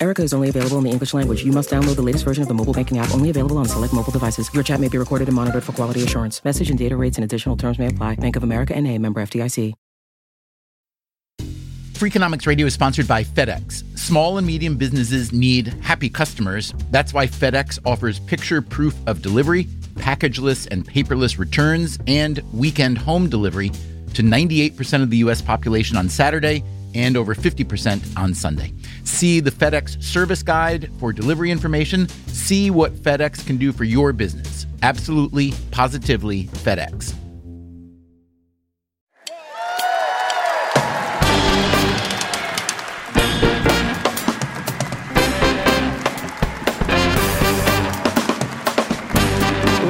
Erica is only available in the English language. You must download the latest version of the mobile banking app, only available on select mobile devices. Your chat may be recorded and monitored for quality assurance. Message and data rates and additional terms may apply. Bank of America and a member FDIC. Freakonomics Radio is sponsored by FedEx. Small and medium businesses need happy customers. That's why FedEx offers picture proof of delivery, packageless and paperless returns, and weekend home delivery to 98% of the U.S. population on Saturday and over 50% on Sunday. See the FedEx service guide for delivery information. See what FedEx can do for your business. Absolutely, positively FedEx.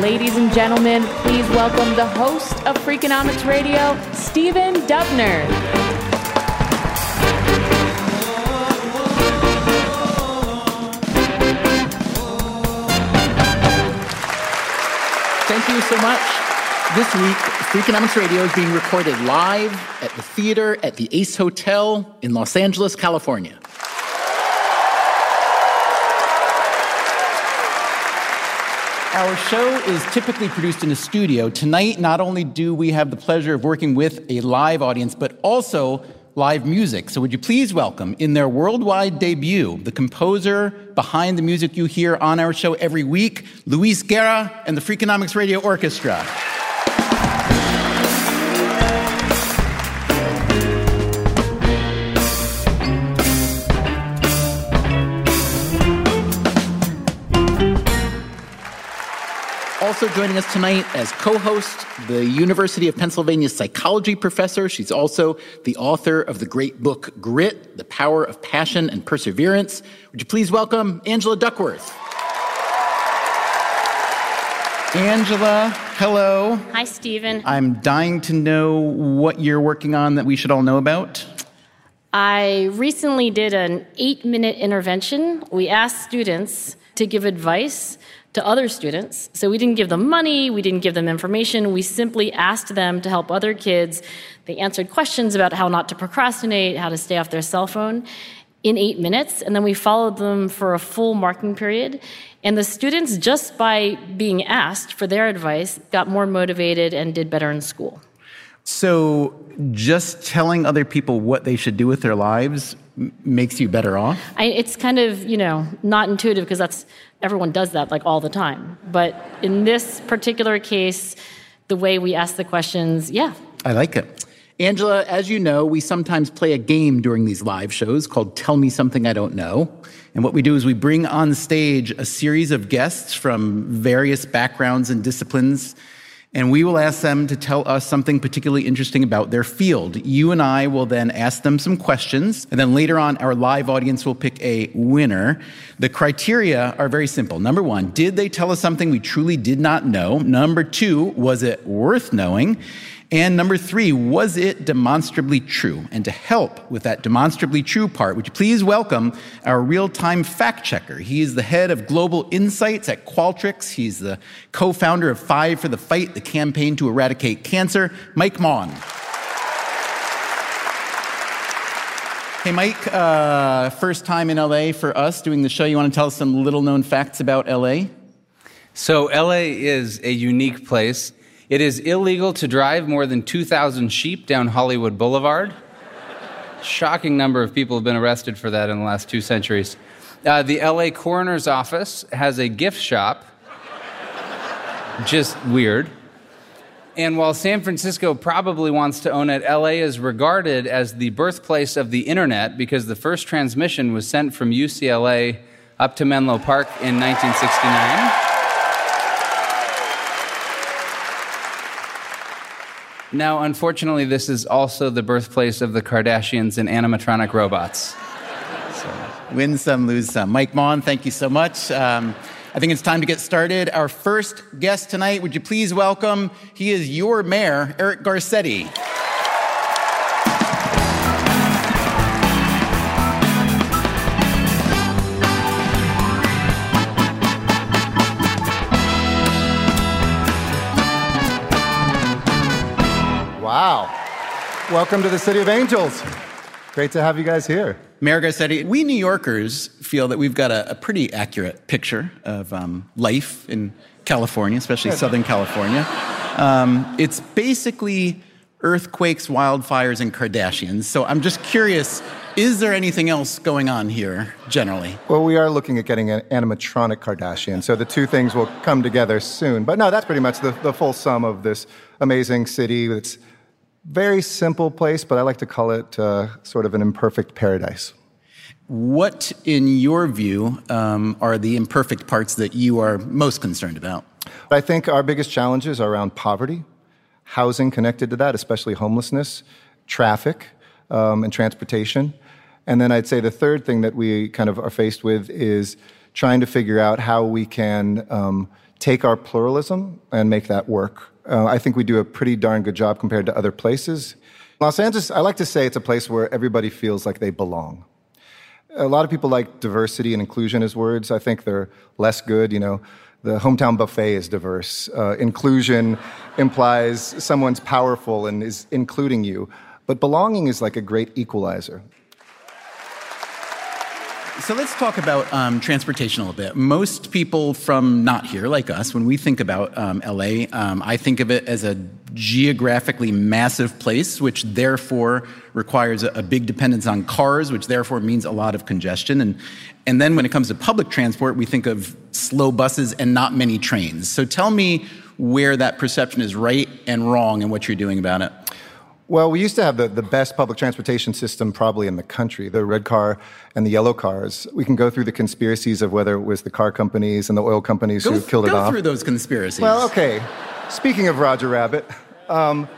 Ladies and gentlemen, please welcome the host of Freakonomics Radio, Stephen Dubner. Thank you so much. This week, Freakonomics Radio is being recorded live at the theater at the Ace Hotel in Los Angeles, California. Our show is typically produced in a studio. Tonight, not only do we have the pleasure of working with a live audience, but also live music. So, would you please welcome, in their worldwide debut, the composer behind the music you hear on our show every week, Luis Guerra and the Freakonomics Radio Orchestra. Also joining us tonight as co-host, the University of Pennsylvania psychology professor. She's also the author of the great book Grit: The Power of Passion and Perseverance. Would you please welcome Angela Duckworth? Angela, hello. Hi, Stephen. I'm dying to know what you're working on that we should all know about. I recently did an eight minute intervention. We asked students to give advice to other students. So we didn't give them money, we didn't give them information, we simply asked them to help other kids. They answered questions about how not to procrastinate, how to stay off their cell phone in eight minutes, and then we followed them for a full marking period. And the students, just by being asked for their advice, got more motivated and did better in school. So, just telling other people what they should do with their lives makes you better off? I, it's kind of, you know, not intuitive because that's everyone does that like all the time. But in this particular case, the way we ask the questions, yeah. I like it. Angela, as you know, we sometimes play a game during these live shows called Tell Me Something I Don't Know. And what we do is we bring on stage a series of guests from various backgrounds and disciplines and we will ask them to tell us something particularly interesting about their field. You and I will then ask them some questions, and then later on, our live audience will pick a winner. The criteria are very simple. Number one, did they tell us something we truly did not know? Number two, was it worth knowing? And number three, was it demonstrably true? And to help with that demonstrably true part, would you please welcome our real time fact checker? He is the head of global insights at Qualtrics. He's the co founder of Five for the Fight, the campaign to eradicate cancer, Mike Maughan. Hey, Mike, uh, first time in LA for us doing the show. You want to tell us some little known facts about LA? So, LA is a unique place. It is illegal to drive more than 2,000 sheep down Hollywood Boulevard. Shocking number of people have been arrested for that in the last two centuries. Uh, the LA Coroner's Office has a gift shop. Just weird. And while San Francisco probably wants to own it, LA is regarded as the birthplace of the internet because the first transmission was sent from UCLA up to Menlo Park in 1969. Now, unfortunately, this is also the birthplace of the Kardashians and animatronic robots. So. Win some, lose some. Mike Maughan, thank you so much. Um, I think it's time to get started. Our first guest tonight, would you please welcome? He is your mayor, Eric Garcetti. Welcome to the City of Angels. Great to have you guys here. Mayor Garcetti, we New Yorkers feel that we've got a, a pretty accurate picture of um, life in California, especially Southern California. Um, it's basically earthquakes, wildfires, and Kardashians. So I'm just curious is there anything else going on here generally? Well, we are looking at getting an animatronic Kardashian, so the two things will come together soon. But no, that's pretty much the, the full sum of this amazing city. It's very simple place, but I like to call it uh, sort of an imperfect paradise. What, in your view, um, are the imperfect parts that you are most concerned about? I think our biggest challenges are around poverty, housing connected to that, especially homelessness, traffic, um, and transportation. And then I'd say the third thing that we kind of are faced with is trying to figure out how we can um, take our pluralism and make that work. Uh, I think we do a pretty darn good job compared to other places. Los Angeles, I like to say it's a place where everybody feels like they belong. A lot of people like diversity and inclusion as words. I think they're less good. You know, the hometown buffet is diverse. Uh, inclusion implies someone's powerful and is including you. But belonging is like a great equalizer. So let's talk about um, transportation a little bit. Most people from not here, like us, when we think about um, LA, um, I think of it as a geographically massive place, which therefore requires a, a, big dependence on cars, which therefore means a lot of congestion. And, and then when it comes to public transport, we think of slow buses and not many trains. So tell me where that perception is right and wrong and what you're doing about it. Well, we used to have the, the best public transportation system probably in the country, the red car and the yellow cars. We can go through the conspiracies of whether it was the car companies and the oil companies go, who killed it off. Go through those conspiracies. Well, okay. Speaking of Roger Rabbit, um,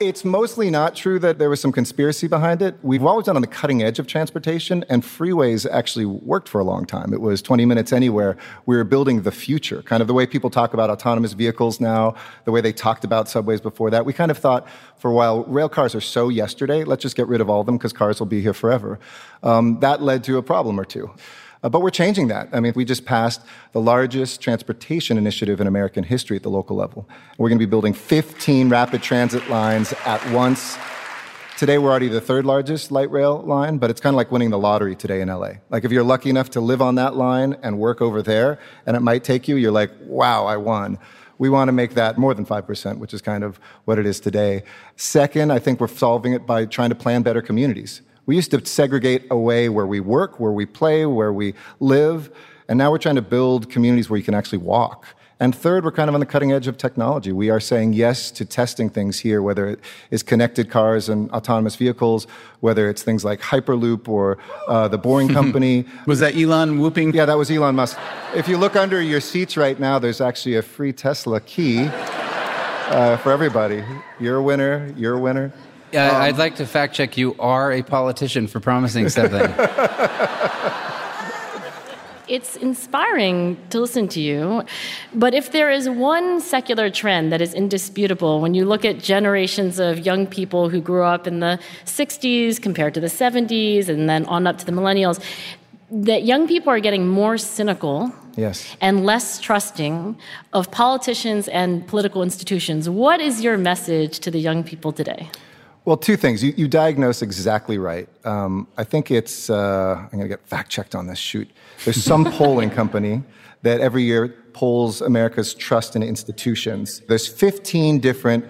it's mostly not true that there was some conspiracy behind it. We've always been on the cutting edge of transportation, and freeways actually worked for a long time. It was 20 minutes anywhere. We were building the future, kind of the way people talk about autonomous vehicles now, the way they talked about subways before that. We kind of thought for a while, rail cars are so yesterday, let's just get rid of all of them because cars will be here forever. Um, that led to a problem or two. Uh, but we're changing that. I mean, we just passed the largest transportation initiative in American history at the local level. We're going to be building 15 rapid transit lines at once. Today, we're already the third largest light rail line, but it's kind of like winning the lottery today in LA. Like, if you're lucky enough to live on that line and work over there, and it might take you, you're like, wow, I won. We want to make that more than 5%, which is kind of what it is today. Second, I think we're solving it by trying to plan better communities. We used to segregate away where we work, where we play, where we live, and now we're trying to build communities where you can actually walk. And third, we're kind of on the cutting edge of technology. We are saying yes to testing things here, whether it is connected cars and autonomous vehicles, whether it's things like Hyperloop or uh, the Boring Company. was that Elon whooping? Yeah, that was Elon Musk. If you look under your seats right now, there's actually a free Tesla key uh, for everybody. You're a winner. You're a winner. Uh, um, I'd like to fact check you are a politician for promising something. it's inspiring to listen to you. But if there is one secular trend that is indisputable, when you look at generations of young people who grew up in the 60s compared to the 70s and then on up to the millennials, that young people are getting more cynical yes. and less trusting of politicians and political institutions. What is your message to the young people today? Well, two things. You, you diagnose exactly right. Um, I think it's, uh, I'm going to get fact checked on this, shoot. There's some polling company that every year polls America's trust in institutions. There's 15 different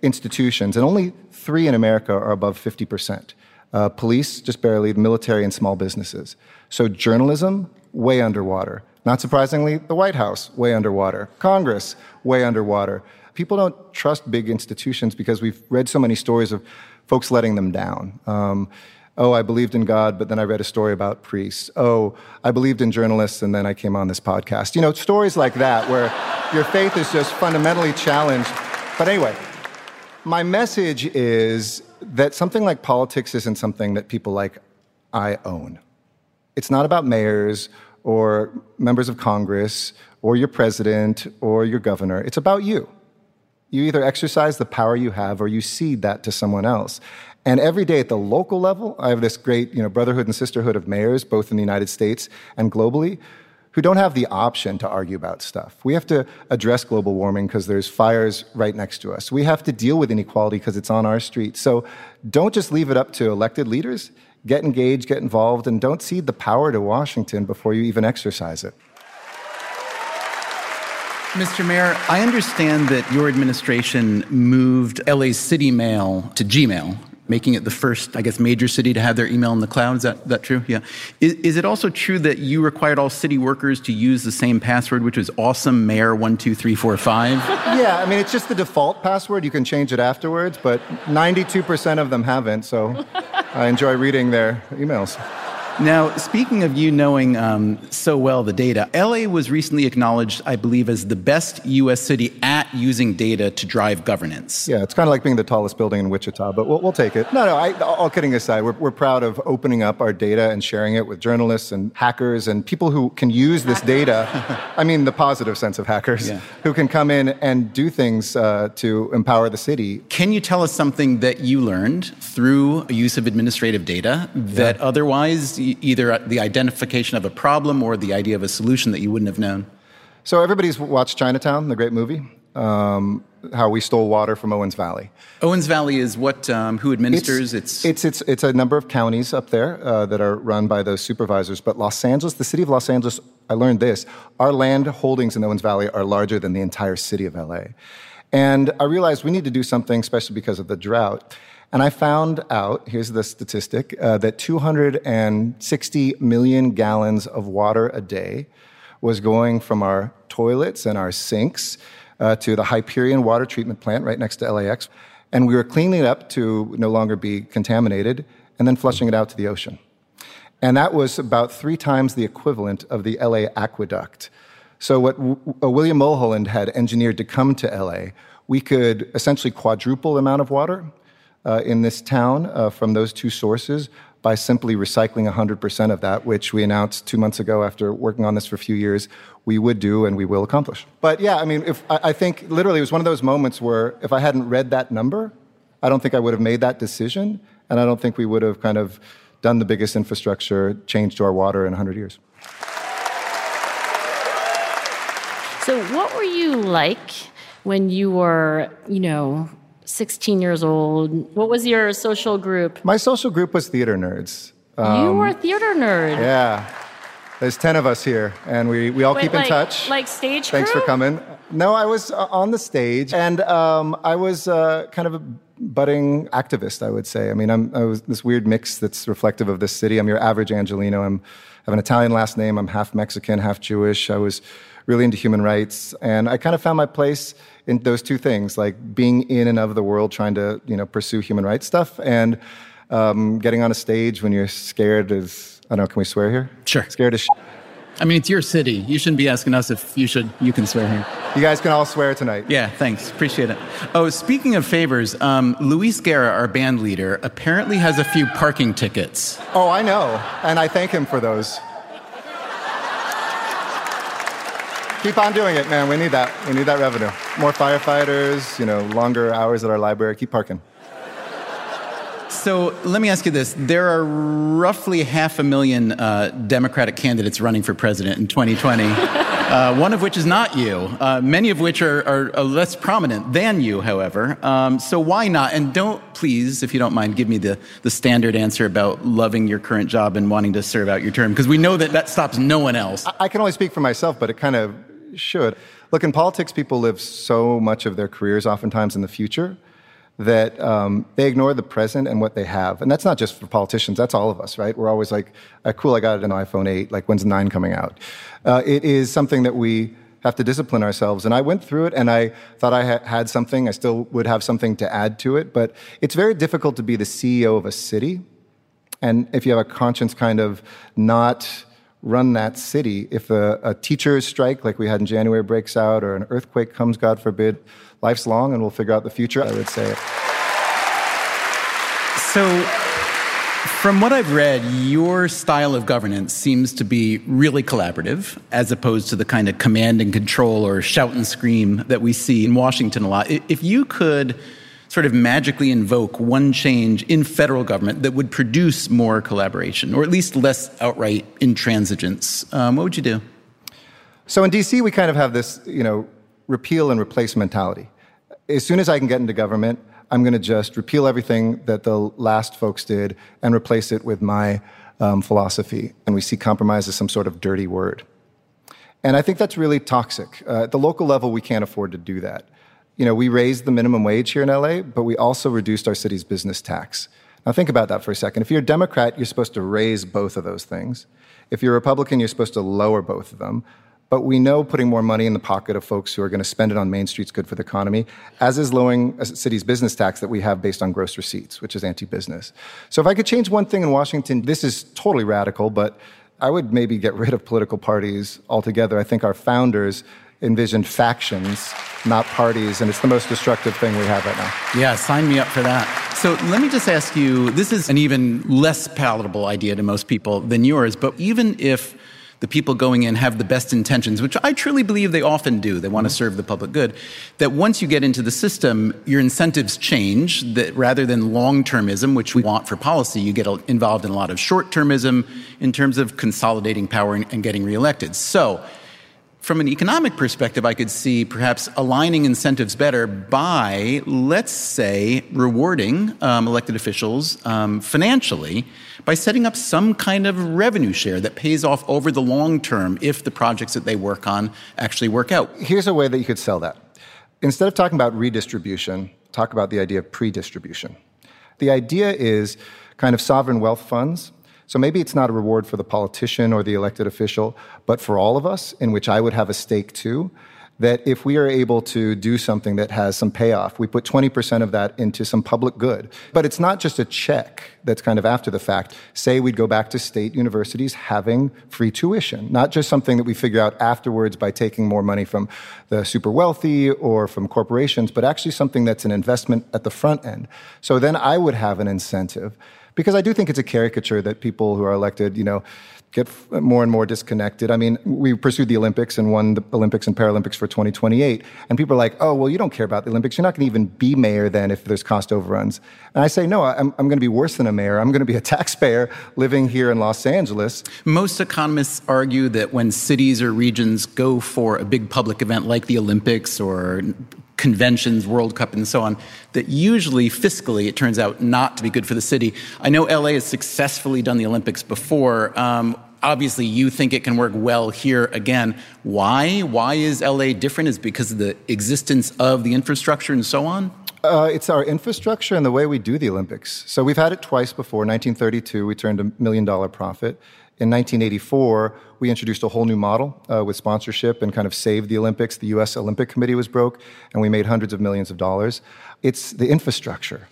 institutions, and only three in America are above 50%. Uh, police, just barely, the military, and small businesses. So journalism, way underwater. Not surprisingly, the White House, way underwater. Congress, way underwater people don't trust big institutions because we've read so many stories of folks letting them down. Um, oh, I believed in God, but then I read a story about priests. Oh, I believed in journalists, and then I came on this podcast. You know, stories like that where your faith is just fundamentally challenged. But anyway, my message is that something like politics isn't something that people like I own. It's not about mayors or members of Congress or your president or your governor. It's about you. You either exercise the power you have or you cede that to someone else. And every day at the local level, I have this great you know, brotherhood and sisterhood of mayors, both in the United States and globally, who don't have the option to argue about stuff. We have to address global warming because there's fires right next to us. We have to deal with inequality because it's on our street. So don't just leave it up to elected leaders. Get engaged, get involved, and don't cede the power to Washington before you even exercise it. Mr. Mayor, I understand that your administration moved LA's city mail to Gmail, making it the first, I guess, major city to have their email in the cloud. Is that, that true? Yeah. Is, is it also true that you required all city workers to use the same password, which was awesome mayor 12345? yeah, I mean, it's just the default password. You can change it afterwards, but 92% of them haven't, so I enjoy reading their emails. Now, speaking of you knowing um, so well the data, LA was recently acknowledged, I believe, as the best U.S. city at using data to drive governance. Yeah, it's kind of like being the tallest building in Wichita, but we'll, we'll take it. No, no, I, all kidding aside, we're, we're proud of opening up our data and sharing it with journalists and hackers and people who can use this data. I mean, the positive sense of hackers, yeah. who can come in and do things uh, to empower the city. Can you tell us something that you learned through use of administrative data that yeah. otherwise either the identification of a problem or the idea of a solution that you wouldn't have known? So everybody's watched Chinatown, the great movie. Um, how we stole water from Owens Valley. Owens Valley is what? Um, who administers? It's, it's it's it's a number of counties up there uh, that are run by those supervisors. But Los Angeles, the city of Los Angeles, I learned this: our land holdings in Owens Valley are larger than the entire city of LA. And I realized we need to do something, especially because of the drought. And I found out, here's the statistic, uh, that 260 million gallons of water a day was going from our toilets and our sinks uh, to the Hyperion water treatment plant right next to LAX. And we were cleaning it up to no longer be contaminated and then flushing it out to the ocean. And that was about three times the equivalent of the LA aqueduct. So, what w- uh, William Mulholland had engineered to come to LA, we could essentially quadruple the amount of water uh, in this town uh, from those two sources by simply recycling 100% of that, which we announced two months ago after working on this for a few years, we would do and we will accomplish. But yeah, I mean, if, I, I think literally it was one of those moments where if I hadn't read that number, I don't think I would have made that decision, and I don't think we would have kind of done the biggest infrastructure change to our water in 100 years. So, what were you like when you were, you know, 16 years old. What was your social group? My social group was theater nerds. Um, you were a theater nerd. Yeah. There's 10 of us here, and we, we all Wait, keep like, in touch. Like stage Thanks crew? for coming. No, I was uh, on the stage, and um, I was uh, kind of a budding activist, I would say. I mean, I'm I was this weird mix that's reflective of this city. I'm your average Angelino. I'm, I have an Italian last name. I'm half Mexican, half Jewish. I was really into human rights, and I kind of found my place in those two things, like being in and of the world, trying to you know pursue human rights stuff, and um, getting on a stage when you're scared is I don't know. Can we swear here? Sure. Scared as. I mean, it's your city. You shouldn't be asking us if you should. You can swear here. You guys can all swear tonight. Yeah, thanks. Appreciate it. Oh, speaking of favors, um, Luis Guerra, our band leader, apparently has a few parking tickets. Oh, I know, and I thank him for those. Keep on doing it, man. We need that. We need that revenue. More firefighters, you know, longer hours at our library. Keep parking. So let me ask you this. There are roughly half a million uh, Democratic candidates running for president in 2020, uh, one of which is not you, uh, many of which are, are, are, less prominent than you, however. Um, so why not? And don't, please, if you don't mind, give me the, the standard answer about loving your current job and wanting to serve out your term, because we know that that stops no one else. I, I can only speak for myself, but it kind of should. Look, in politics, people live so much of their careers oftentimes in the future that um, they ignore the present and what they have. And that's not just for politicians, that's all of us, right? We're always like, uh, cool, I got an iPhone 8, like, when's 9 coming out? Uh, it is something that we have to discipline ourselves. And I went through it and I thought I ha- had something, I still would have something to add to it, but it's very difficult to be the CEO of a city. And if you have a conscience kind of not run that city. If a, a teacher's strike, like we had in January, breaks out, or an earthquake comes, God forbid, life's long and we'll figure out the future, I would say. So, from what I've read, your style of governance seems to be really collaborative, as opposed to the kind of command and control or shout and scream that we see in Washington a lot. If you could sort of magically invoke one change in federal government that would produce more collaboration, or at least less outright intransigence, um, what would you do? So in DC, we kind of have this, you know, repeal and replace mentality. As soon as I can get into government, I'm going to just repeal everything that the last folks did and replace it with my um, philosophy. And we see compromise as some sort of dirty word. And I think that's really toxic. Uh, at the local level, we can't afford to do that. You know, we raised the minimum wage here in LA, but we also reduced our city's business tax. Now, think about that for a second. If you're a Democrat, you're supposed to raise both of those things. If you're a Republican, you're supposed to lower both of them. But we know putting more money in the pocket of folks who are going to spend it on Main Street is good for the economy, as is lowering a city's business tax that we have based on gross receipts, which is anti business. So if I could change one thing in Washington, this is totally radical, but I would maybe get rid of political parties altogether. I think our founders envisioned factions, not parties, and it's the most destructive thing we have right now. Yeah, sign me up for that. So let me just ask you this is an even less palatable idea to most people than yours, but even if the people going in have the best intentions, which I truly believe they often do. They want to serve the public good. That once you get into the system, your incentives change. That rather than long termism, which we want for policy, you get involved in a lot of short termism in terms of consolidating power and getting reelected. So from an economic perspective, I could see perhaps aligning incentives better by, let's say, rewarding um, elected officials um, financially by setting up some kind of revenue share that pays off over the long term if the projects that they work on actually work out. Here's a way that you could sell that. Instead of talking about redistribution, talk about the idea of pre distribution. The idea is kind of sovereign wealth funds so maybe it's not a reward for the politician or the elected official, but for all of us, in which I would have a stake too, that if we are able to do something that has some payoff, we put 20% of that into some public good. But it's not just a check that's kind of after the fact. Say we'd go back to state universities having free tuition, not just something that we figure out afterwards by taking more money from the super wealthy or from corporations, but actually something that's an investment at the front end. So then I would have an incentive because I do think it's a caricature that people who are elected, you know, get more and more disconnected. I mean, we pursued the Olympics and won the Olympics and Paralympics for 2028. And people are like, oh, well, you don't care about the Olympics. You're not going to even be mayor then if there's cost overruns. And I say, no, I'm, I'm going to be worse than a mayor. I'm going to be a taxpayer living here in Los Angeles. Most economists argue that when cities or regions go for a big public event like the Olympics or conventions, World Cup, and so on, that usually fiscally it turns out not to be good for the city. I know LA has successfully done the Olympics before. Um, obviously, you think it can work well here again. Why? Why is LA different? Is because of the existence of the infrastructure and so on? Uh, it's our infrastructure and the way we do the Olympics. So we've had it twice before. 1932, we turned a million dollar profit. In 1984, we introduced a whole new model uh, with sponsorship and kind of saved the Olympics. The US Olympic Committee was broke, and we made hundreds of millions of dollars. It's the infrastructure.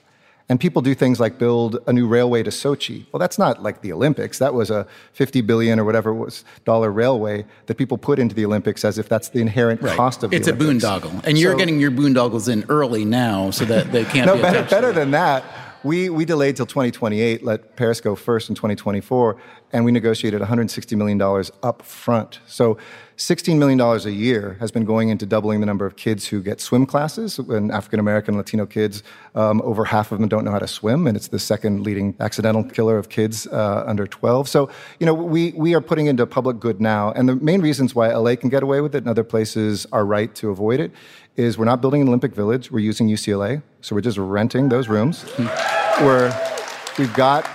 And people do things like build a new railway to Sochi. Well, that's not like the Olympics. That was a 50 billion or whatever was dollar railway that people put into the Olympics as if that's the inherent right. cost of it's the Olympics. It's a boondoggle. And so, you're getting your boondoggles in early now so that they can't no, better, better than that we, we delayed till 2028, let Paris go first in 2024, and we negotiated $160 million up front. So $16 million a year has been going into doubling the number of kids who get swim classes. And African American, Latino kids, um, over half of them don't know how to swim, and it's the second leading accidental killer of kids uh, under 12. So, you know, we, we are putting into public good now. And the main reasons why LA can get away with it and other places are right to avoid it is we're not building an Olympic Village, we're using UCLA. So we're just renting those rooms. we're, we've got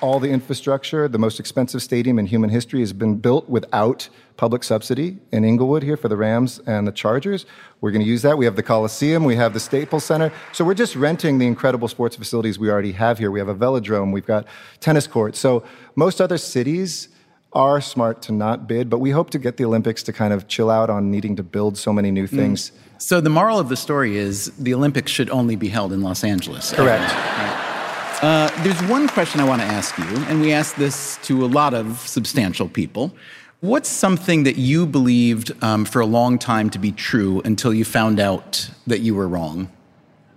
all the infrastructure. The most expensive stadium in human history has been built without public subsidy in Inglewood here for the Rams and the Chargers. We're going to use that. We have the Coliseum, we have the Staples Center. So we're just renting the incredible sports facilities we already have here. We have a velodrome, we've got tennis courts. So most other cities are smart to not bid, but we hope to get the Olympics to kind of chill out on needing to build so many new mm. things. Mm. So the moral of the story is the Olympics should only be held in Los Angeles. Correct. Right. Uh, there's one question I want to ask you, and we ask this to a lot of substantial people. What's something that you believed um, for a long time to be true until you found out that you were wrong?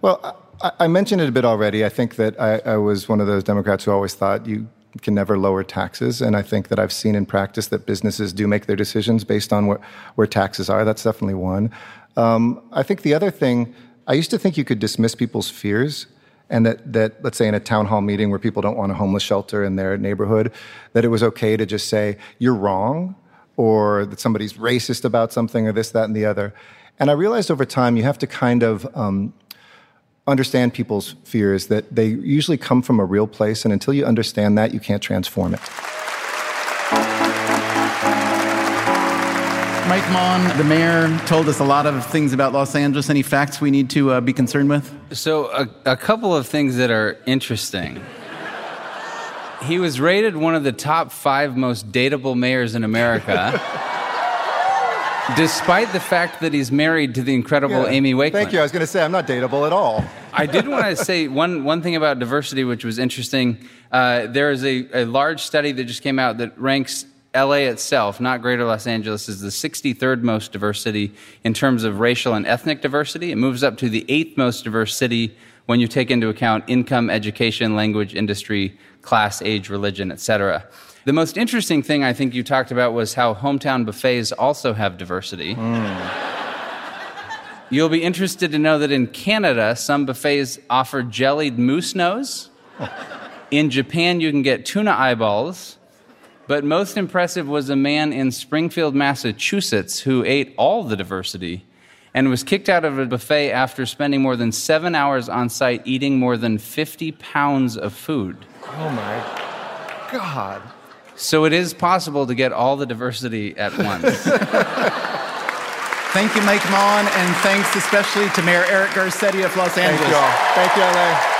Well, I, I mentioned it a bit already. I think that I, I was one of those Democrats who always thought you can never lower taxes. And I think that I've seen in practice that businesses do make their decisions based on where, where taxes are. That's definitely one. Um, I think the other thing, I used to think you could dismiss people's fears and that, that let's say in a town hall meeting where people don't want a homeless shelter in their neighborhood, that it was okay to just say, you're wrong, or that somebody's racist about something or this, that, and the other. And I realized over time you have to kind of um, understand people's fears, that they usually come from a real place, and until you understand that, you can't transform it. Mike Maughan, the mayor, told us a lot of things about Los Angeles. Any facts we need to uh, be concerned with? So, a, a couple of things that are interesting. he was rated one of the top five most dateable mayors in America. despite the fact that he's married to the incredible Yeah. Amy Wakeland. Thank you. I was going to say I'm not dateable at all. I did want to say one, one thing about diversity, which was interesting. Uh, there is a, a large study that just came out that ranks LA itself, not Greater Los Angeles, is the 63rd most diverse city in terms of racial and ethnic diversity. It moves up to the eighth most diverse city when you take into account income, education, language, industry, class, age, religion, etc. The most interesting thing I think you talked about was how hometown buffets also have diversity. Hmm. You'll be interested to know that in Canada, some buffets offer jellied moose nose. In Japan, you can get tuna eyeballs. But most impressive was a man in Springfield, Massachusetts, who ate all the diversity and was kicked out of a buffet after spending more than seven hours on site eating more than 50 pounds of food. Oh my God. So it is possible to get all the diversity at once. Thank you, Mike Maughan, and thanks especially to Mayor Eric Garcetti of Los Angeles. Thank Angeles. you all. Thank you, LA.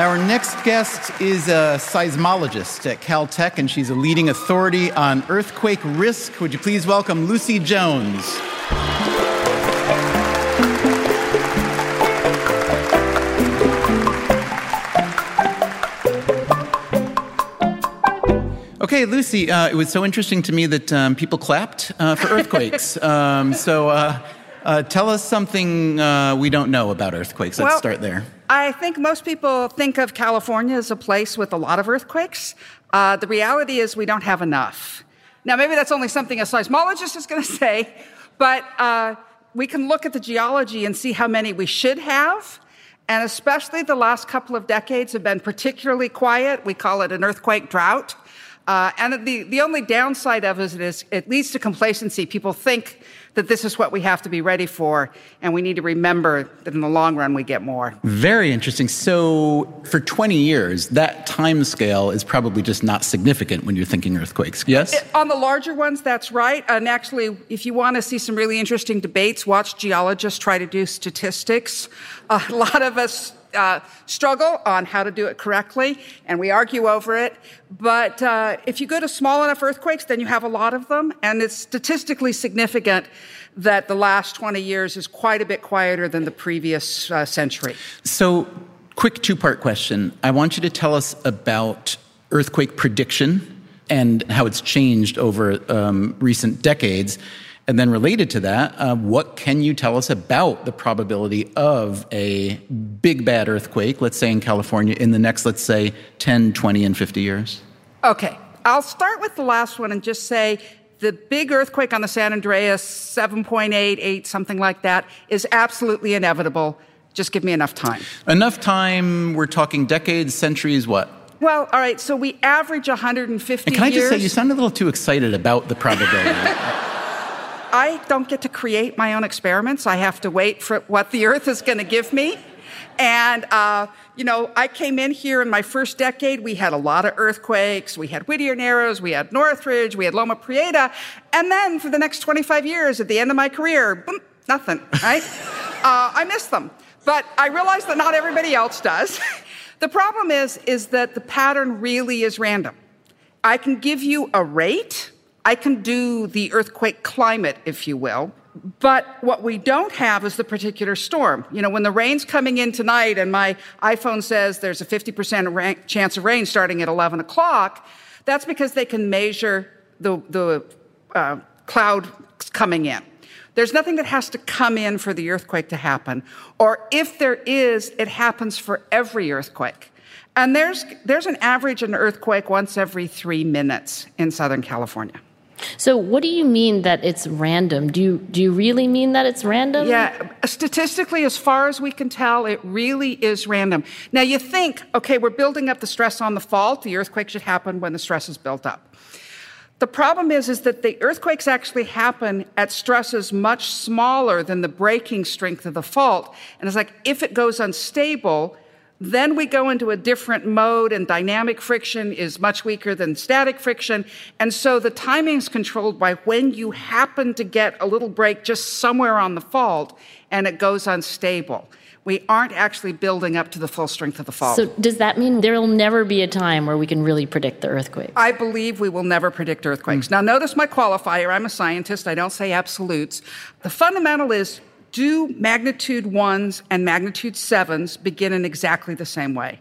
Our next guest is a seismologist at Caltech, and she's a leading authority on earthquake risk. Would you please welcome Lucy Jones? Okay, Lucy, uh, it was so interesting to me that um, people clapped uh, for earthquakes. um, so uh, uh, tell us something uh, we don't know about earthquakes. Let's Well, start there. I think most people think of California as a place with a lot of earthquakes. Uh, the reality is we don't have enough. Now, maybe that's only something a seismologist is going to say, but uh, we can look at the geology and see how many we should have. And especially the last couple of decades have been particularly quiet. We call it an earthquake drought. Uh, and the, the only downside of it is it leads to complacency. People think that this is what we have to be ready for, and we need to remember that in the long run we get more. Very interesting. So, for 20 years, that time scale is probably just not significant when you're thinking earthquakes. Yes? Uh, on the larger ones, that's right. And actually, if you want to see some really interesting debates, watch geologists try to do statistics. a lot of us uh, struggle on how to do it correctly, and we argue over it. But uh, if you go to small enough earthquakes, then you have a lot of them, and it's statistically significant that the last 20 years is quite a bit quieter than the previous uh, century. So, quick two part question. I want you to tell us about earthquake prediction and how it's changed over um, recent decades. And then, related to that, uh, what can you tell us about the probability of a big bad earthquake, let's say in California, in the next, let's say, 10, 20, and 50 years? Okay, I'll start with the last one and just say the big earthquake on the San Andreas, 7.8, 8, something like that, is absolutely inevitable. Just give me enough time. Enough time, we're talking decades, centuries, what? Well, all right, so we average 150 And can I just say, you sound a little too excited about the probability. I don't get to create my own experiments. I have to wait for what the Earth is going to give me. And, uh, you know, I came in here in my first decade. We had a lot of earthquakes. We had Whittier Narrows, we had Northridge, we had Loma Prieta. And then for the next 25 years, at the end of my career, boom, nothing, right? uh, I miss them. But I realize that not everybody else does. the problem is, is that the pattern really is random. I can give you a rate. I can do the earthquake climate, if you will. But what we don't have is the particular storm. You know, when the rain's coming in tonight and my iPhone says there's a 50% ra- chance of rain starting at 11 o'clock, that's because they can measure the, the uh, cloud coming in. There's nothing that has to come in for the earthquake to happen. Or if there is, it happens for every earthquake. And there's, there's an average an earthquake once every three minutes in Southern California. So, what do you mean that it's random? Do you, do you really mean that it's random? Yeah, statistically, as far as we can tell, it really is random. Now, you think, okay, we're building up the stress on the fault. The earthquake should happen when the stress is built up. The problem is, is that the earthquakes actually happen at stresses much smaller than the breaking strength of the fault. And it's like if it goes unstable, then we go into a different mode, and dynamic friction is much weaker than static friction. And so the timing is controlled by when you happen to get a little break just somewhere on the fault and it goes unstable. We aren't actually building up to the full strength of the fault. So, does that mean there will never be a time where we can really predict the earthquake? I believe we will never predict earthquakes. Mm. Now, notice my qualifier. I'm a scientist, I don't say absolutes. The fundamental is do magnitude ones and magnitude sevens begin in exactly the same way?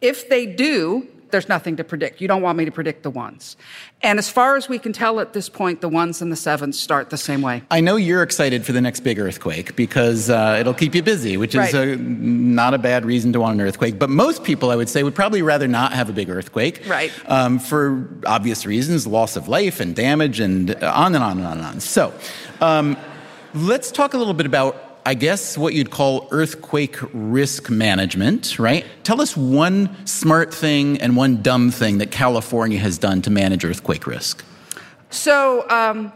If they do, there's nothing to predict. You don't want me to predict the ones. And as far as we can tell at this point, the ones and the sevens start the same way. I know you're excited for the next big earthquake because uh, it'll keep you busy, which is a, not a bad reason to want an earthquake. But most people, I would say, would probably rather not have a big earthquake. Right. Um, for obvious reasons loss of life and damage and on and on and on and on. So, um, Let's talk a little bit about, I guess, what you'd call earthquake risk management, right? Tell us one smart thing and one dumb thing that California has done to manage earthquake risk. So, um,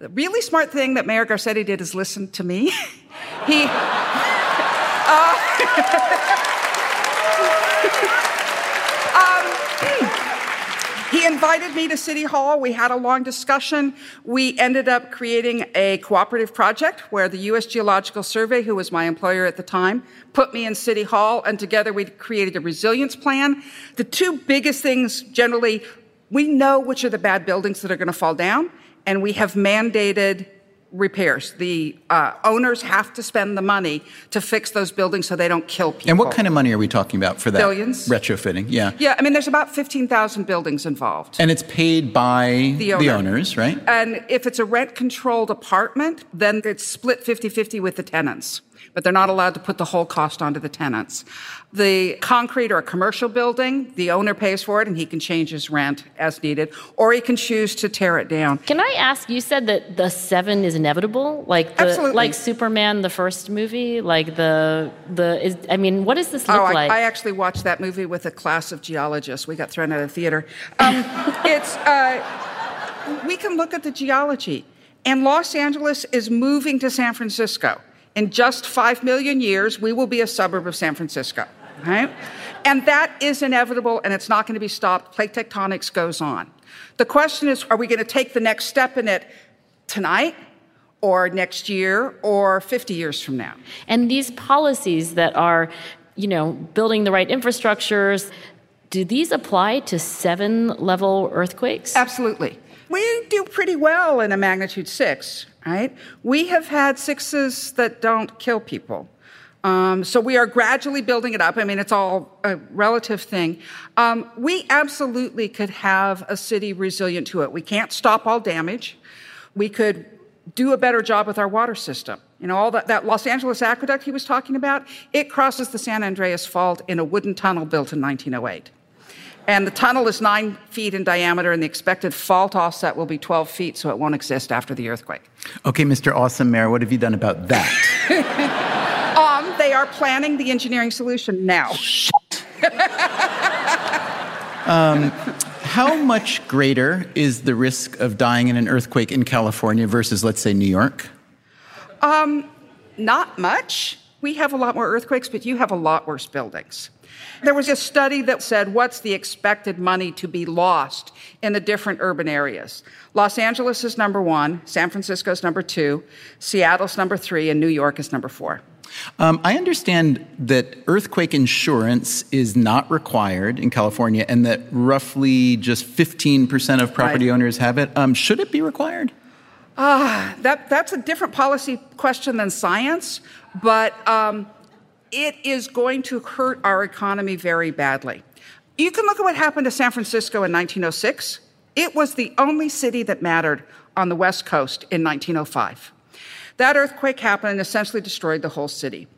the really smart thing that Mayor Garcetti did is listen to me. he. Uh, He invited me to City Hall. We had a long discussion. We ended up creating a cooperative project where the U.S. Geological Survey, who was my employer at the time, put me in City Hall, and together we created a resilience plan. The two biggest things generally, we know which are the bad buildings that are going to fall down, and we have mandated repairs. The uh, owners have to spend the money to fix those buildings so they don't kill people. And what kind of money are we talking about for that? Billions. Retrofitting, yeah. Yeah, I mean, there's about 15,000 buildings involved. And it's paid by the, owner. the owners, right? And if it's a rent controlled apartment, then it's split 50 50 with the tenants but they're not allowed to put the whole cost onto the tenants. The concrete or a commercial building, the owner pays for it and he can change his rent as needed, or he can choose to tear it down. Can I ask? You said that the seven is inevitable, like the, Absolutely. like Superman, the first movie, like the the. Is, I mean, what does this look like? oh, I, like? I actually watched that movie with a class of geologists. We got thrown out of the theater. Um, it's uh, we can look at the geology, and Los Angeles is moving to San Francisco. In just five million years, we will be a suburb of San Francisco, right? And that is inevitable and it's not going to be stopped. Plate tectonics goes on. The question is are we going to take the next step in it tonight? Or next year, or 50 years from now. And these policies that are, you know, building the right infrastructures, do these apply to seven level earthquakes? Absolutely. We do pretty well in a magnitude six, right? We have had sixes that don't kill people. Um, so we are gradually building it up. I mean, it's all a relative thing. Um, we absolutely could have a city resilient to it. We can't stop all damage. We could do a better job with our water system. You know, all that, that Los Angeles aqueduct he was talking about, it crosses the San Andreas Fault in a wooden tunnel built in 1908. And the tunnel is nine feet in diameter, and the expected fault offset will be 12 feet, so it won't exist after the earthquake. Okay, Mr. Awesome Mayor, what have you done about that? um, they are planning the engineering solution now. um, how much greater is the risk of dying in an earthquake in California versus, let's say, New York? Um, not much. We have a lot more earthquakes, but you have a lot worse buildings. There was a study that said what's the expected money to be lost in the different urban areas. Los Angeles is number one, San Francisco is number two, Seattle's number three, and New York is number four. Um, I understand that earthquake insurance is not required in California and that roughly just 15% of property right. owners have it. Um, should it be required? Ah, uh, that, that's a different policy question than science, but um, it is going to hurt our economy very badly. You can look at what happened to San Francisco in 1906. It was the only city that mattered on the West Coast in 1905. That earthquake happened and essentially destroyed the whole city.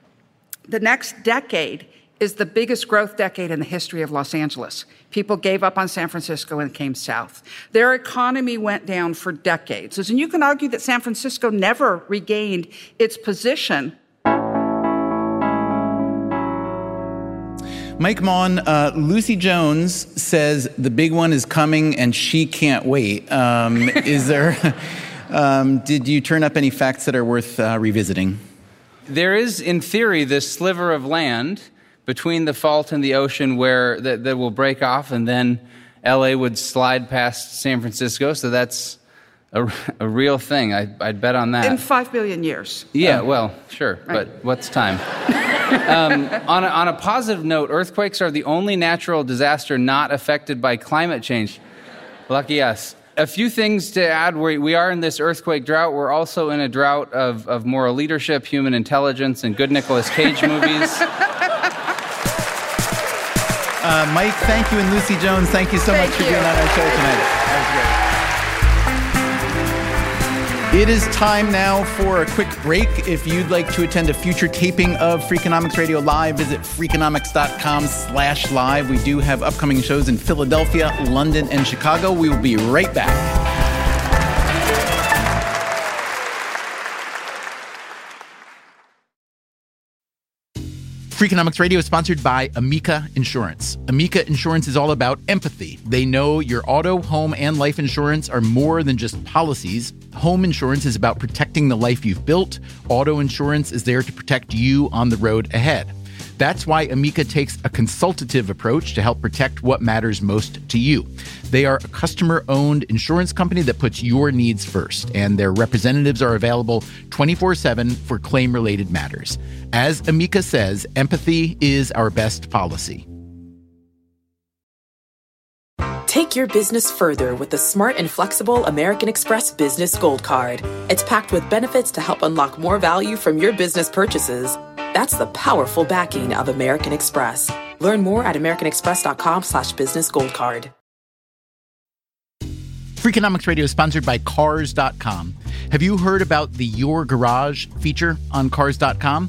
The next decade, is the biggest growth decade in the history of Los Angeles. People gave up on San Francisco and came south. Their economy went down for decades. And you can argue that San Francisco never regained its position. Mike Maughan, uh, Lucy Jones says the big one is coming and she can't wait. Um, is there, um, did you turn up any facts that are worth uh, revisiting? There is, in theory, this sliver of land between the fault and the ocean where that, that will break off, and then LA would slide past San Francisco. So that's a, a real thing. I, would bet on that. In five billion years. Yeah, well, sure, right. but what's time? um, on, a, on a positive note, earthquakes are the only natural disaster not affected by climate change. Lucky us. A few things to add. We, we are in this earthquake drought. We're also in a drought of, of moral leadership, human intelligence, and good Nicolas Cage movies. Uh, Mike, thank you, and Lucy Jones, thank you so thank much for being on our show tonight. That was great. It is time now for a quick break. If you'd like to attend a future taping of Freakonomics Radio Live, visit freakonomics.com slash live. We do have upcoming shows in Philadelphia, London, and Chicago. We will be right back. Freakonomics Radio is sponsored by Amica Insurance. Amica Insurance is all about empathy. They know your auto, home, and life insurance are more than just policies. Home insurance is about protecting the life you've built. Auto insurance is there to protect you on the road ahead. That's why Amica takes a consultative approach to help protect what matters most to you. They are a customer owned insurance company that puts your needs first, and their representatives are available 24 7 for claim related matters. As Amica says, empathy is our best policy. Take your business further with the smart and flexible American Express Business Gold Card. It's packed with benefits to help unlock more value from your business purchases. That's the powerful backing of American Express. Learn more at americanexpress.com slash business gold card. Freakonomics Radio is sponsored by Cars.com. Have you heard about the Your Garage feature on Cars.com?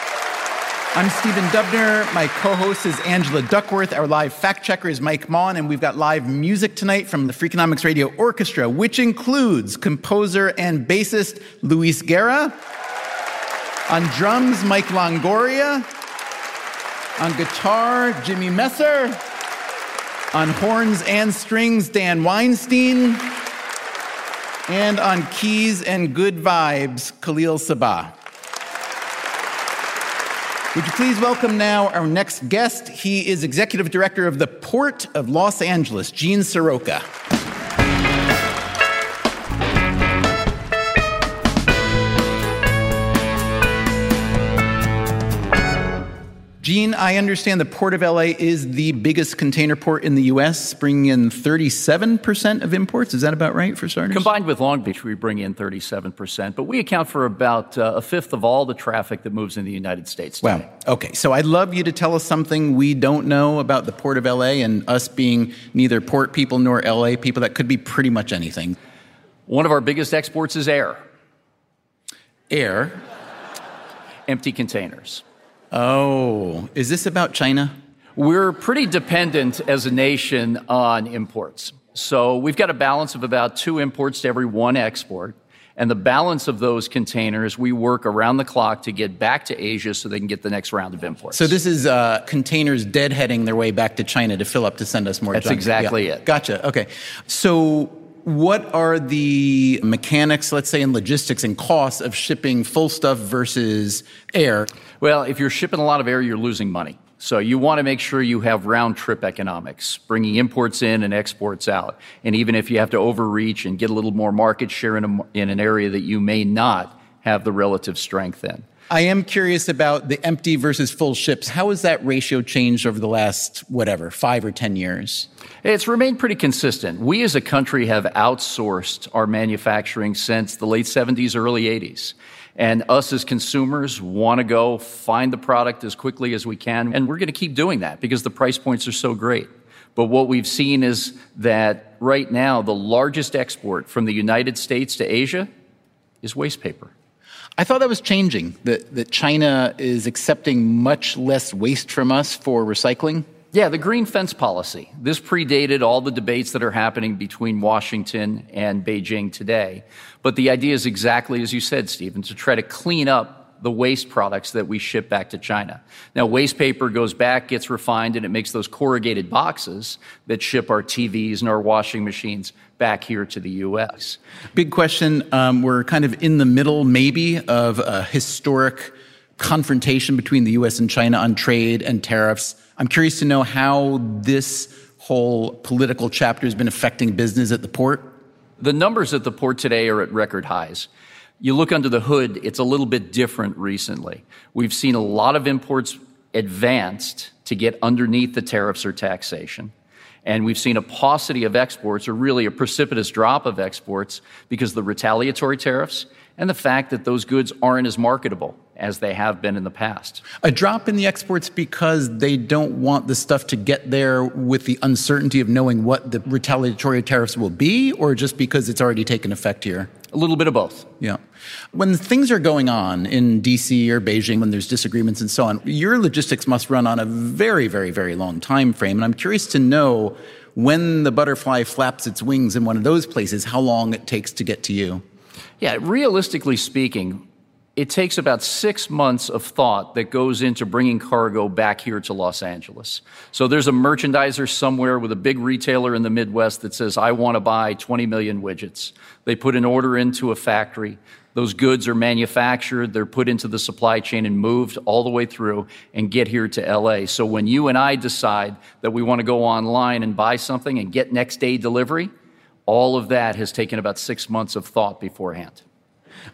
I'm Stephen Dubner. My co host is Angela Duckworth. Our live fact checker is Mike Maughan. And we've got live music tonight from the Freakonomics Radio Orchestra, which includes composer and bassist Luis Guerra. On drums, Mike Longoria. On guitar, Jimmy Messer. On horns and strings, Dan Weinstein. And on keys and good vibes, Khalil Sabah. Would you please welcome now our next guest? He is Executive Director of the Port of Los Angeles, Gene Seroka. Gene, I understand the Port of LA is the biggest container port in the U.S., bringing in 37% of imports. Is that about right for starters? Combined with Long Beach, we bring in 37%, but we account for about uh, a fifth of all the traffic that moves in the United States. Today. Wow. Okay. So I'd love you to tell us something we don't know about the Port of LA and us being neither port people nor LA people. That could be pretty much anything. One of our biggest exports is air. Air? Empty containers. Oh, is this about China? We're pretty dependent as a nation on imports. So we've got a balance of about two imports to every one export. And the balance of those containers, we work around the clock to get back to Asia so they can get the next round of imports. So this is uh, containers deadheading their way back to China to fill up to send us more That's junk. exactly yeah. it. Gotcha. Okay. So what are the mechanics, let's say, in logistics and costs of shipping full stuff versus air? Well, if you're shipping a lot of air, you're losing money. So you want to make sure you have round trip economics, bringing imports in and exports out. And even if you have to overreach and get a little more market share in, a, in an area that you may not have the relative strength in. I am curious about the empty versus full ships. How has that ratio changed over the last, whatever, five or 10 years? It's remained pretty consistent. We as a country have outsourced our manufacturing since the late 70s, early 80s. And us as consumers want to go find the product as quickly as we can. And we're going to keep doing that because the price points are so great. But what we've seen is that right now, the largest export from the United States to Asia is waste paper. I thought that was changing, that, that China is accepting much less waste from us for recycling. Yeah, the green fence policy. This predated all the debates that are happening between Washington and Beijing today. But the idea is exactly as you said, Stephen, to try to clean up the waste products that we ship back to China. Now, waste paper goes back, gets refined, and it makes those corrugated boxes that ship our TVs and our washing machines back here to the U.S. Big question. Um, we're kind of in the middle, maybe, of a historic confrontation between the U.S. and China on trade and tariffs. I'm curious to know how this whole political chapter has been affecting business at the port. The numbers at the port today are at record highs. You look under the hood, it's a little bit different recently. We've seen a lot of imports advanced to get underneath the tariffs or taxation. And we've seen a paucity of exports, or really a precipitous drop of exports, because the retaliatory tariffs and the fact that those goods aren't as marketable as they have been in the past. A drop in the exports because they don't want the stuff to get there with the uncertainty of knowing what the retaliatory tariffs will be, or just because it's already taken effect here? A little bit of both. Yeah. When things are going on in DC or Beijing, when there's disagreements and so on, your logistics must run on a very, very, very long time frame. And I'm curious to know when the butterfly flaps its wings in one of those places, how long it takes to get to you. Yeah, realistically speaking, it takes about six months of thought that goes into bringing cargo back here to Los Angeles. So there's a merchandiser somewhere with a big retailer in the Midwest that says, I want to buy 20 million widgets. They put an order into a factory. Those goods are manufactured, they're put into the supply chain and moved all the way through and get here to LA. So when you and I decide that we want to go online and buy something and get next day delivery, all of that has taken about six months of thought beforehand.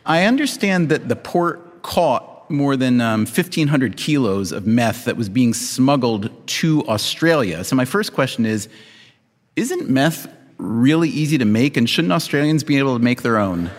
I understand that the port caught more than um, 1,500 kilos of meth that was being smuggled to Australia. So, my first question is Isn't meth really easy to make, and shouldn't Australians be able to make their own?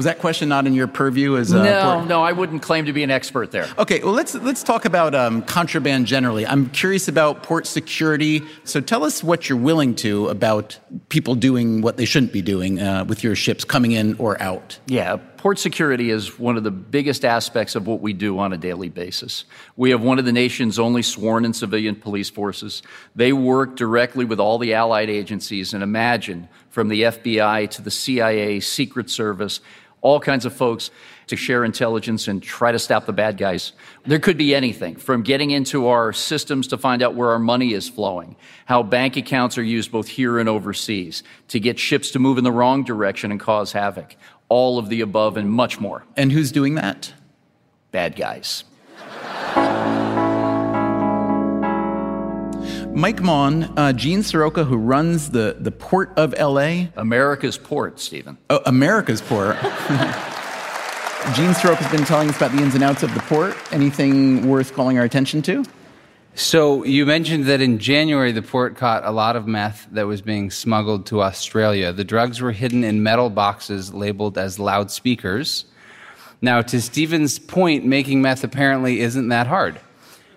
Was that question not in your purview as a No, port? no, I wouldn't claim to be an expert there. Okay, well let's let's talk about um, contraband generally. I'm curious about port security. So tell us what you're willing to about people doing what they shouldn't be doing uh, with your ships coming in or out. Yeah, port security is one of the biggest aspects of what we do on a daily basis. We have one of the nation's only sworn and civilian police forces. They work directly with all the allied agencies, and imagine from the FBI to the CIA, Secret Service all kinds of folks to share intelligence and try to stop the bad guys. There could be anything from getting into our systems to find out where our money is flowing, how bank accounts are used both here and overseas, to get ships to move in the wrong direction and cause havoc. All of the above and much more. And who's doing that? Bad guys. Mike Maughan, uh, Gene Seroka, who runs the, the Port of LA. America's Port, Stephen. Oh, America's Port. Gene Seroka has been telling us about the ins and outs of the port. Anything worth calling our attention to? So, you mentioned that in January, the port caught a lot of meth that was being smuggled to Australia. The drugs were hidden in metal boxes labeled as loudspeakers. Now, to Stephen's point, making meth apparently isn't that hard.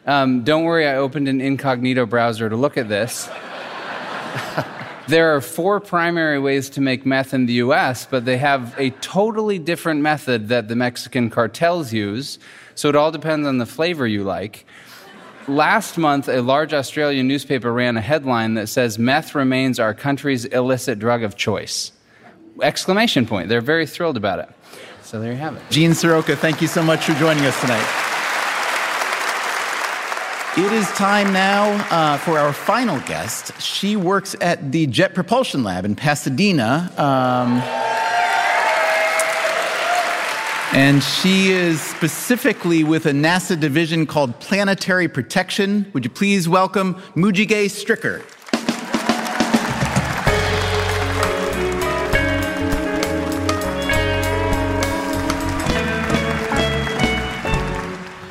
Um, don't worry, I opened an incognito browser to look at this. there are four primary ways to make meth in the US, but they have a totally different method that the Mexican cartels use, so it all depends on the flavor you like. Last month, a large Australian newspaper ran a headline that says meth remains our country's illicit drug of choice. Exclamation point. They're very thrilled about it. So there you have it. Gene Seroka, thank you so much for joining us tonight. It is time now uh, for our final guest. She works at the Jet Propulsion Lab in Pasadena. Um, and she is specifically with a NASA division called Planetary Protection. Would you please welcome Moogega Stricker?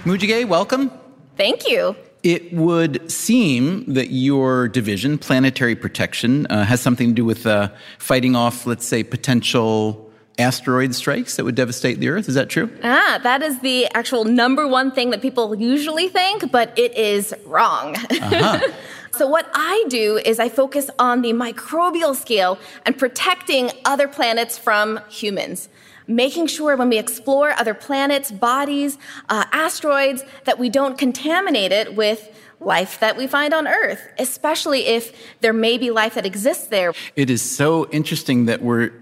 Moogega, welcome. Thank you. It would seem that your division, planetary protection, uh, has something to do with uh, fighting off, let's say, potential asteroid strikes that would devastate the Earth. Is that true? Ah, that is the actual number one thing that people usually think, but it is wrong. Uh-huh. so, what I do is I focus on the microbial scale and protecting other planets from humans making sure when we explore other planets, bodies, uh, asteroids, that we don't contaminate it with life that we find on Earth, especially if there may be life that exists there. It is so interesting that we're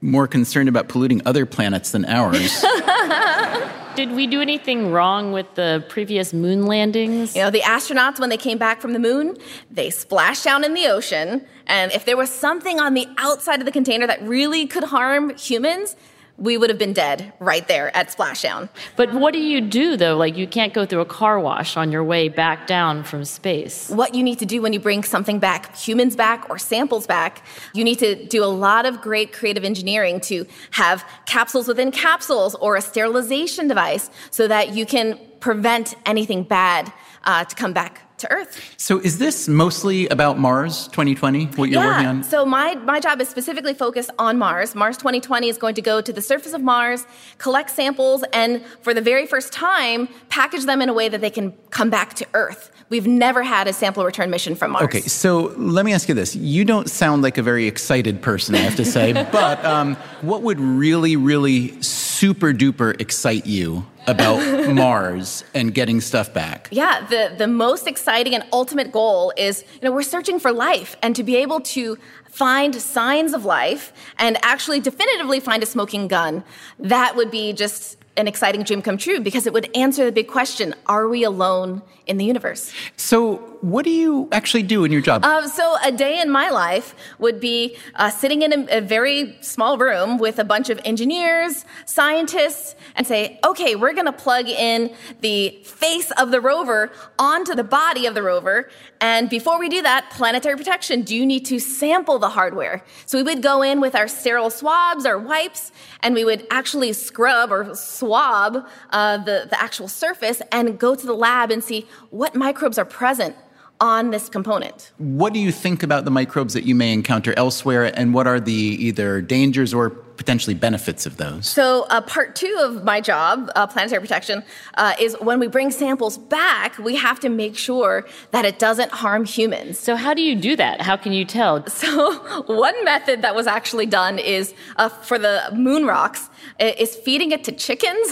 more concerned about polluting other planets than ours. Did we do anything wrong with the previous moon landings? You know, the astronauts, when they came back from the moon, they splashed down in the ocean. And if there was something on the outside of the container that really could harm humans, we would have been dead right there at splashdown. But what do you do though? Like you can't go through a car wash on your way back down from space. What you need to do when you bring something back, humans back or samples back, you need to do a lot of great creative engineering to have capsules within capsules or a sterilization device so that you can prevent anything bad uh, to come back to Earth. So is this mostly about Mars 2020, what you're yeah. working on? So my, my job is specifically focused on Mars. Mars 2020 is going to go to the surface of Mars, collect samples, and for the very first time, package them in a way that they can come back to Earth. We've never had a sample return mission from Mars. Okay, so let me ask you this. You don't sound like a very excited person, I have to say, but um, what would really, really super duper excite you about Mars and getting stuff back? Yeah, the, the most exciting and ultimate goal is, you know, we're searching for life and to be able to find signs of life and actually definitively find a smoking gun, that would be just an exciting dream come true because it would answer the big question are we alone in the universe? So, what do you actually do in your job? Uh, so, a day in my life would be uh, sitting in a, a, very small room with a bunch of engineers, scientists, and say, okay, we're going to plug in the face of the rover onto the body of the rover. And before we do that, planetary protection, do you need to sample the hardware? So, we would go in with our sterile swabs, our wipes, and we would actually scrub or swab uh, the, the actual surface and go to the lab and see what microbes are present on this component. What do you think about the microbes that you may encounter elsewhere, and what are the either dangers or potentially benefits of those? So, uh, part two of my job, uh, planetary protection, uh, is when we bring samples back, we have to make sure that it doesn't harm humans. So, how do you do that? How can you tell? So, one method that was actually done is uh, for the moon rocks is feeding it to chickens.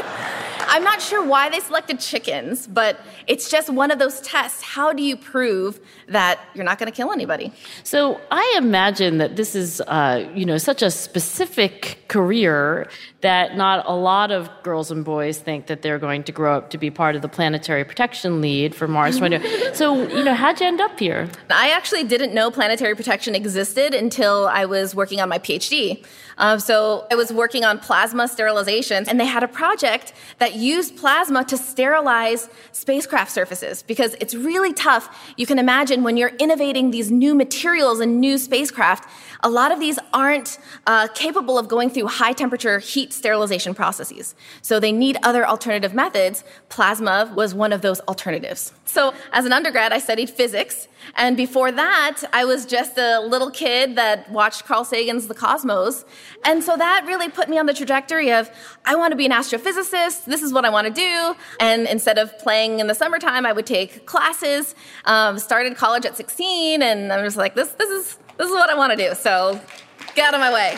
I'm not sure why they selected chickens, but it's just one of those tests. How do you prove that you're not going to kill anybody? So I imagine that this is, uh, you know, such a specific career that not a lot of girls and boys think that they're going to grow up to be part of the planetary protection lead for Mars 20. so, you know, how'd you end up here? I actually didn't know planetary protection existed until I was working on my PhD. Uh, so I was working on plasma sterilization, and they had a project that used plasma to sterilize spacecraft surfaces because it's really tough. You can imagine when you're innovating these new materials and new spacecraft, a lot of these aren't uh, capable of going through high temperature heat sterilization processes. So they need other alternative methods. Plasma was one of those alternatives. So as an undergrad, I studied physics. And before that, I was just a little kid that watched Carl Sagan's The Cosmos. And so that really put me on the trajectory of, I want to be an astrophysicist. This is what I want to do. And instead of playing in the summertime, I would take classes. Um, started college at 16, and I was like, this, this is, this is what I want to do. So get out of my way.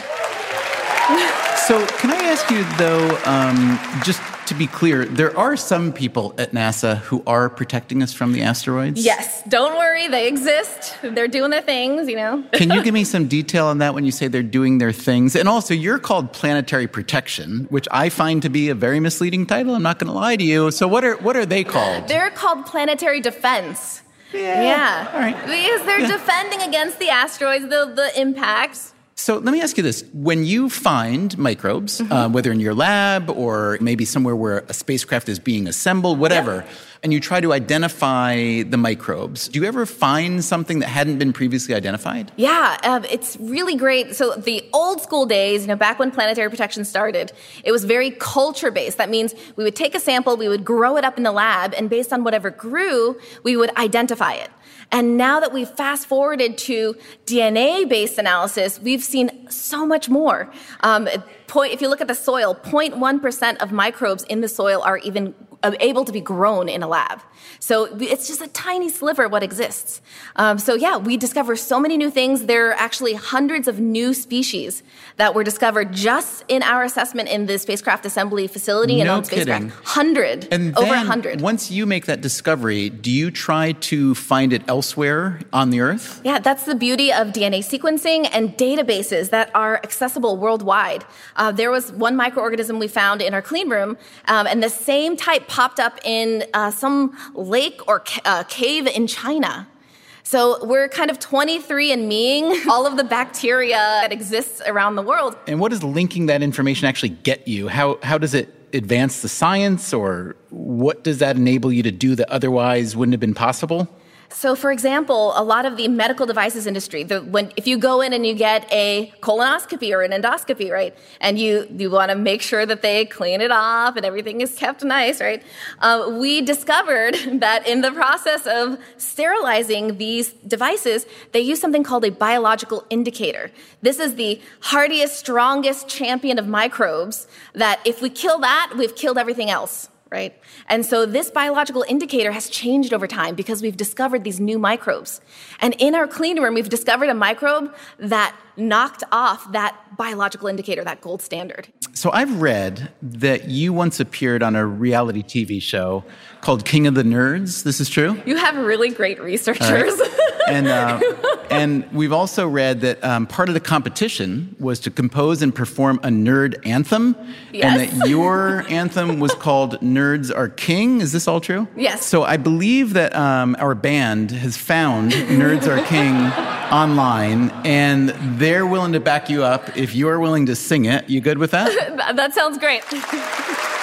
so, can I ask you, though, um, just to be clear, there are some people at NASA who are protecting us from the asteroids? Yes. Don't worry, they exist. They're doing their things, you know. Can you give me some detail on that when you say they're doing their things? And also, you're called planetary protection, which I find to be a very misleading title. I'm not going to lie to you. So, what are, what are they called? They're called planetary defense. Yeah. yeah. All right. Because they're Yeah. defending against the asteroids, the, the impacts. So let me ask you this. When you find microbes, uh, whether in your lab or maybe somewhere where a spacecraft is being assembled, whatever, and you try to identify the microbes. Do you ever find something that hadn't been previously identified? Yeah, um, it's really great. So the old school days, you know, back when planetary protection started, it was very culture based. That means we would take a sample, we would grow it up in the lab, and based on whatever grew, we would identify it. And now that we've fast forwarded to DNA based analysis, we've seen so much more. Um, point, if you look at the soil, 0.1% of microbes in the soil are even able to be grown in a lab. So it's just a tiny sliver of what exists. Um, so yeah, we discover so many new things. There are actually hundreds of new species that were discovered just in our assessment in the spacecraft assembly facility and no on spacecraft. kidding. Hundred, And over hundred. Once you make that discovery, do you try to find it elsewhere on the Earth? Yeah, that's the beauty of DNA sequencing and databases that are accessible worldwide. Uh, there was one microorganism we found in our clean room, um, and the same type popped up in uh, some lake or ca- uh, cave in China. So we're kind of 23 and meing all of the bacteria that exists around the world. And what does linking that information actually get you? How, how does it advance the science, or what does that enable you to do that otherwise wouldn't have been possible? So, for example, a lot of the medical devices industry, the, when, if you go in and you get a colonoscopy or an endoscopy, right, and you, you want to make sure that they clean it off and everything is kept nice, right, uh, we discovered that in the process of sterilizing these devices, they use something called a biological indicator. This is the hardiest, strongest champion of microbes that if we kill that, we've killed everything else right? And so this biological indicator has changed over time because we've discovered these new microbes. And in our clean room, we've discovered a microbe that knocked off that biological indicator, that gold standard. So I've read that you once appeared on a reality TV show called King of the Nerds. This is true? You have really great researchers. and uh, and we've also read that um, part of the competition was to compose and perform a nerd anthem, Yes. and that your anthem was called "Nerds Are King." Is this all true? Yes. So I believe that um, our band has found "Nerds Are King" online, and they're willing to back you up if you're willing to sing it. You good with that? that, sounds great.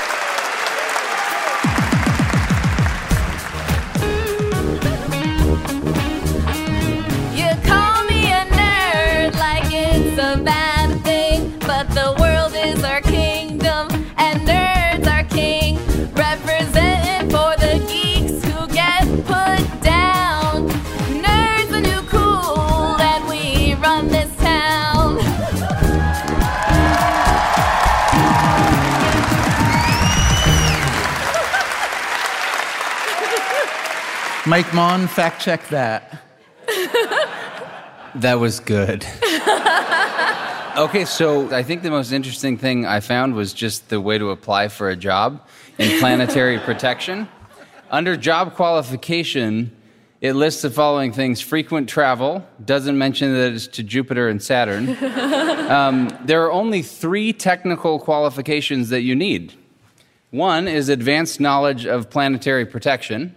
Mike Maughan, fact check that. That was good. okay, so I think the most interesting thing I found was just the way to apply for a job in planetary protection. Under job qualification, it lists the following things frequent travel, doesn't mention that it's to Jupiter and Saturn. Um, there are only three technical qualifications that you need one is advanced knowledge of planetary protection.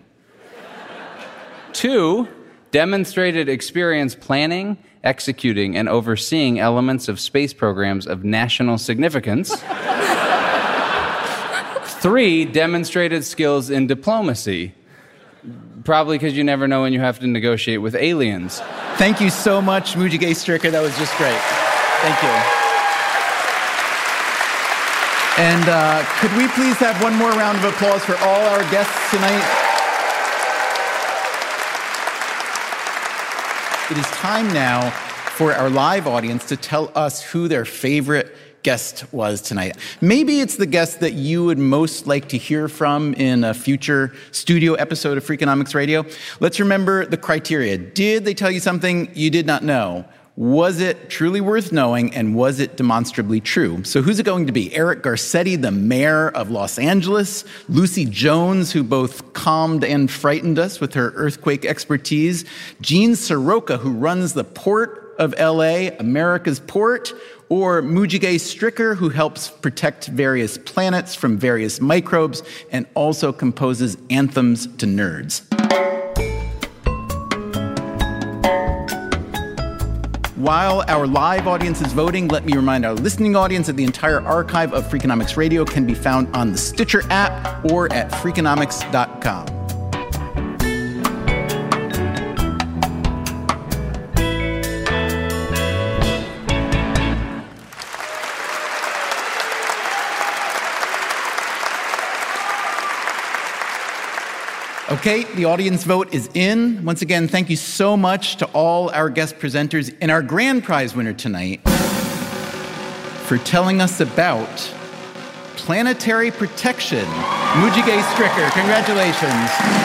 Two, demonstrated experience planning, executing, and overseeing elements of space programs of national significance. Three, demonstrated skills in diplomacy. Probably because you never know when you have to negotiate with aliens. Thank you so much, Moogega Stricker. That was just great. Thank you. And uh, could we please have one more round of applause for all our guests tonight? It is time now for our live audience to tell us who their favorite guest was tonight. Maybe it's the guest that you would most like to hear from in a future studio episode of Freakonomics Radio. Let's remember the criteria. Did they tell you something you did not know? Was it truly worth knowing and was it demonstrably true? So, who's it going to be? Eric Garcetti, the mayor of Los Angeles, Lucy Jones, who both calmed and frightened us with her earthquake expertise, Gene Seroka, who runs the port of LA, America's port, or Moogega Stricker, who helps protect various planets from various microbes and also composes anthems to nerds. While our live audience is voting, let me remind our listening audience that the entire archive of Freakonomics Radio can be found on the Stitcher app or at freakonomics.com. Okay, the audience vote is in. Once again, thank you so much to all our guest presenters and our grand prize winner tonight for telling us about planetary protection. Moogega Stricker, congratulations.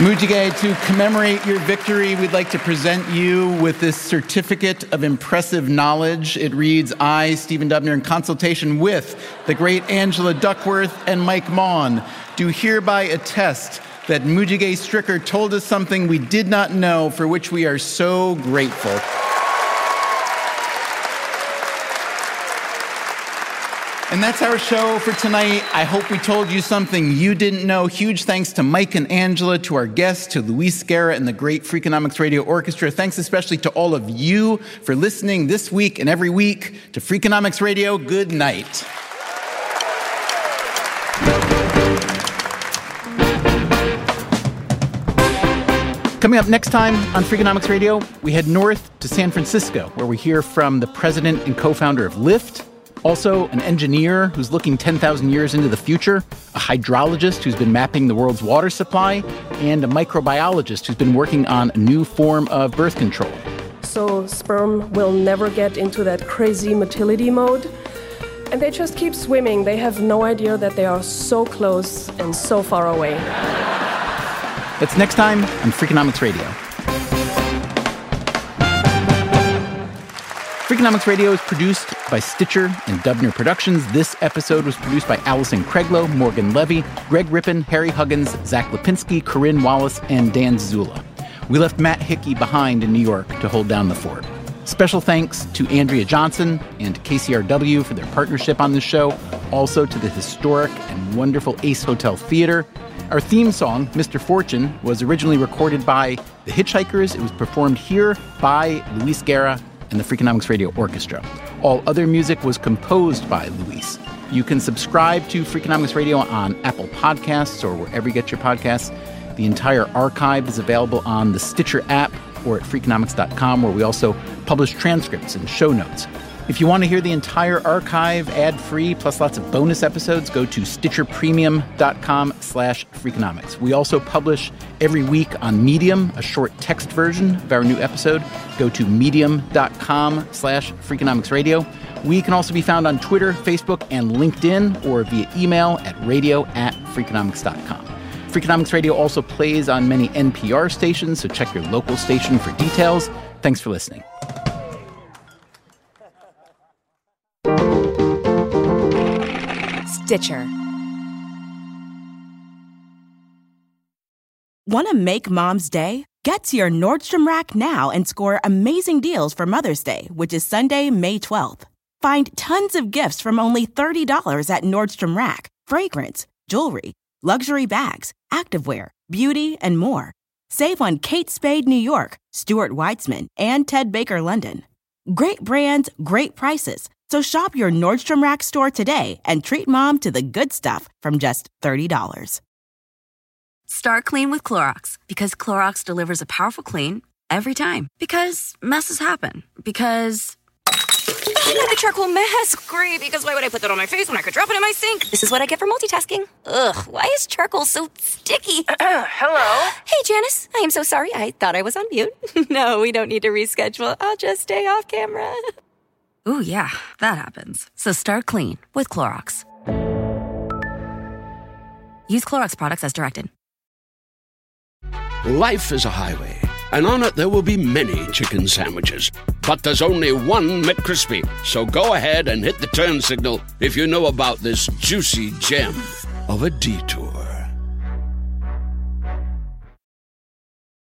Moogega, to commemorate your victory, we'd like to present you with this certificate of impressive knowledge. It reads I, Stephen Dubner, in consultation with the great Angela Duckworth and Mike Maughan, do hereby attest that Moogega Stricker told us something we did not know, for which we are so grateful. And that's our show for tonight. I hope we told you something you didn't know. Huge thanks to Mike and Angela, to our guests, to Luis Guerra and the great Freakonomics Radio Orchestra. Thanks especially to all of you for listening this week and every week to Freakonomics Radio. Good night. Coming up next time on Freakonomics Radio, we head north to San Francisco, where we hear from the president and co founder of Lyft, also, an engineer who's looking 10,000 years into the future, a hydrologist who's been mapping the world's water supply, and a microbiologist who's been working on a new form of birth control. So, sperm will never get into that crazy motility mode. And they just keep swimming. They have no idea that they are so close and so far away. That's next time on Freakonomics Radio. Freakonomics Radio is produced by Stitcher and Dubner Productions. This episode was produced by Allison Craiglow, Morgan Levy, Greg Rippin, Harry Huggins, Zach Lipinski, Corinne Wallace, and Dan Dzula. We left Matt Hickey behind in New York to hold down the fort. Special thanks to Andrea Johnson and KCRW for their partnership on this show, also to the historic and wonderful Ace Hotel Theater. Our theme song, Mr. Fortune, was originally recorded by The Hitchhikers. It was performed here by Luis Guerra and the Freakonomics Radio Orchestra. All other music was composed by Luis. You can subscribe to Freakonomics Radio on Apple Podcasts or wherever you get your podcasts. The entire archive is available on the Stitcher app or at freakonomics.com, where we also publish transcripts and show notes. If you want to hear the entire archive ad-free plus lots of bonus episodes, go to stitcherpremium.com slash freakonomics. We also publish every week on Medium, a short text version of our new episode. Go to medium.com slash freakonomics radio. We can also be found on Twitter, Facebook, and LinkedIn, or via email at radio at freakonomics.com. Freakonomics Radio also plays on many NPR stations, so check your local station for details. Thanks for listening. Stitcher. Want to make mom's day? Get to your Nordstrom Rack now and score amazing deals for Mother's Day, which is Sunday, May 12th. Find tons of gifts from only $30 at Nordstrom Rack fragrance, jewelry, luxury bags, activewear, beauty, and more. Save on Kate Spade New York, Stuart Weitzman, and Ted Baker London. Great brands, great prices. So shop your Nordstrom Rack store today and treat mom to the good stuff from just $30. Start clean with Clorox because Clorox delivers a powerful clean every time. Because messes happen. Because. I got the charcoal mask. Great, because why would I put that on my face when I could drop it in my sink? This is what I get for multitasking. Ugh, why is charcoal so sticky? Hello? Hey, Janice. I am so sorry. I thought I was on mute. no, we don't need to reschedule. I'll just stay off camera. Ooh, yeah, that happens. So start clean with Clorox. Use Clorox products as directed. Life is a highway, and on it there will be many chicken sandwiches. But there's only one McCrispy. So go ahead and hit the turn signal if you know about this juicy gem of a detour.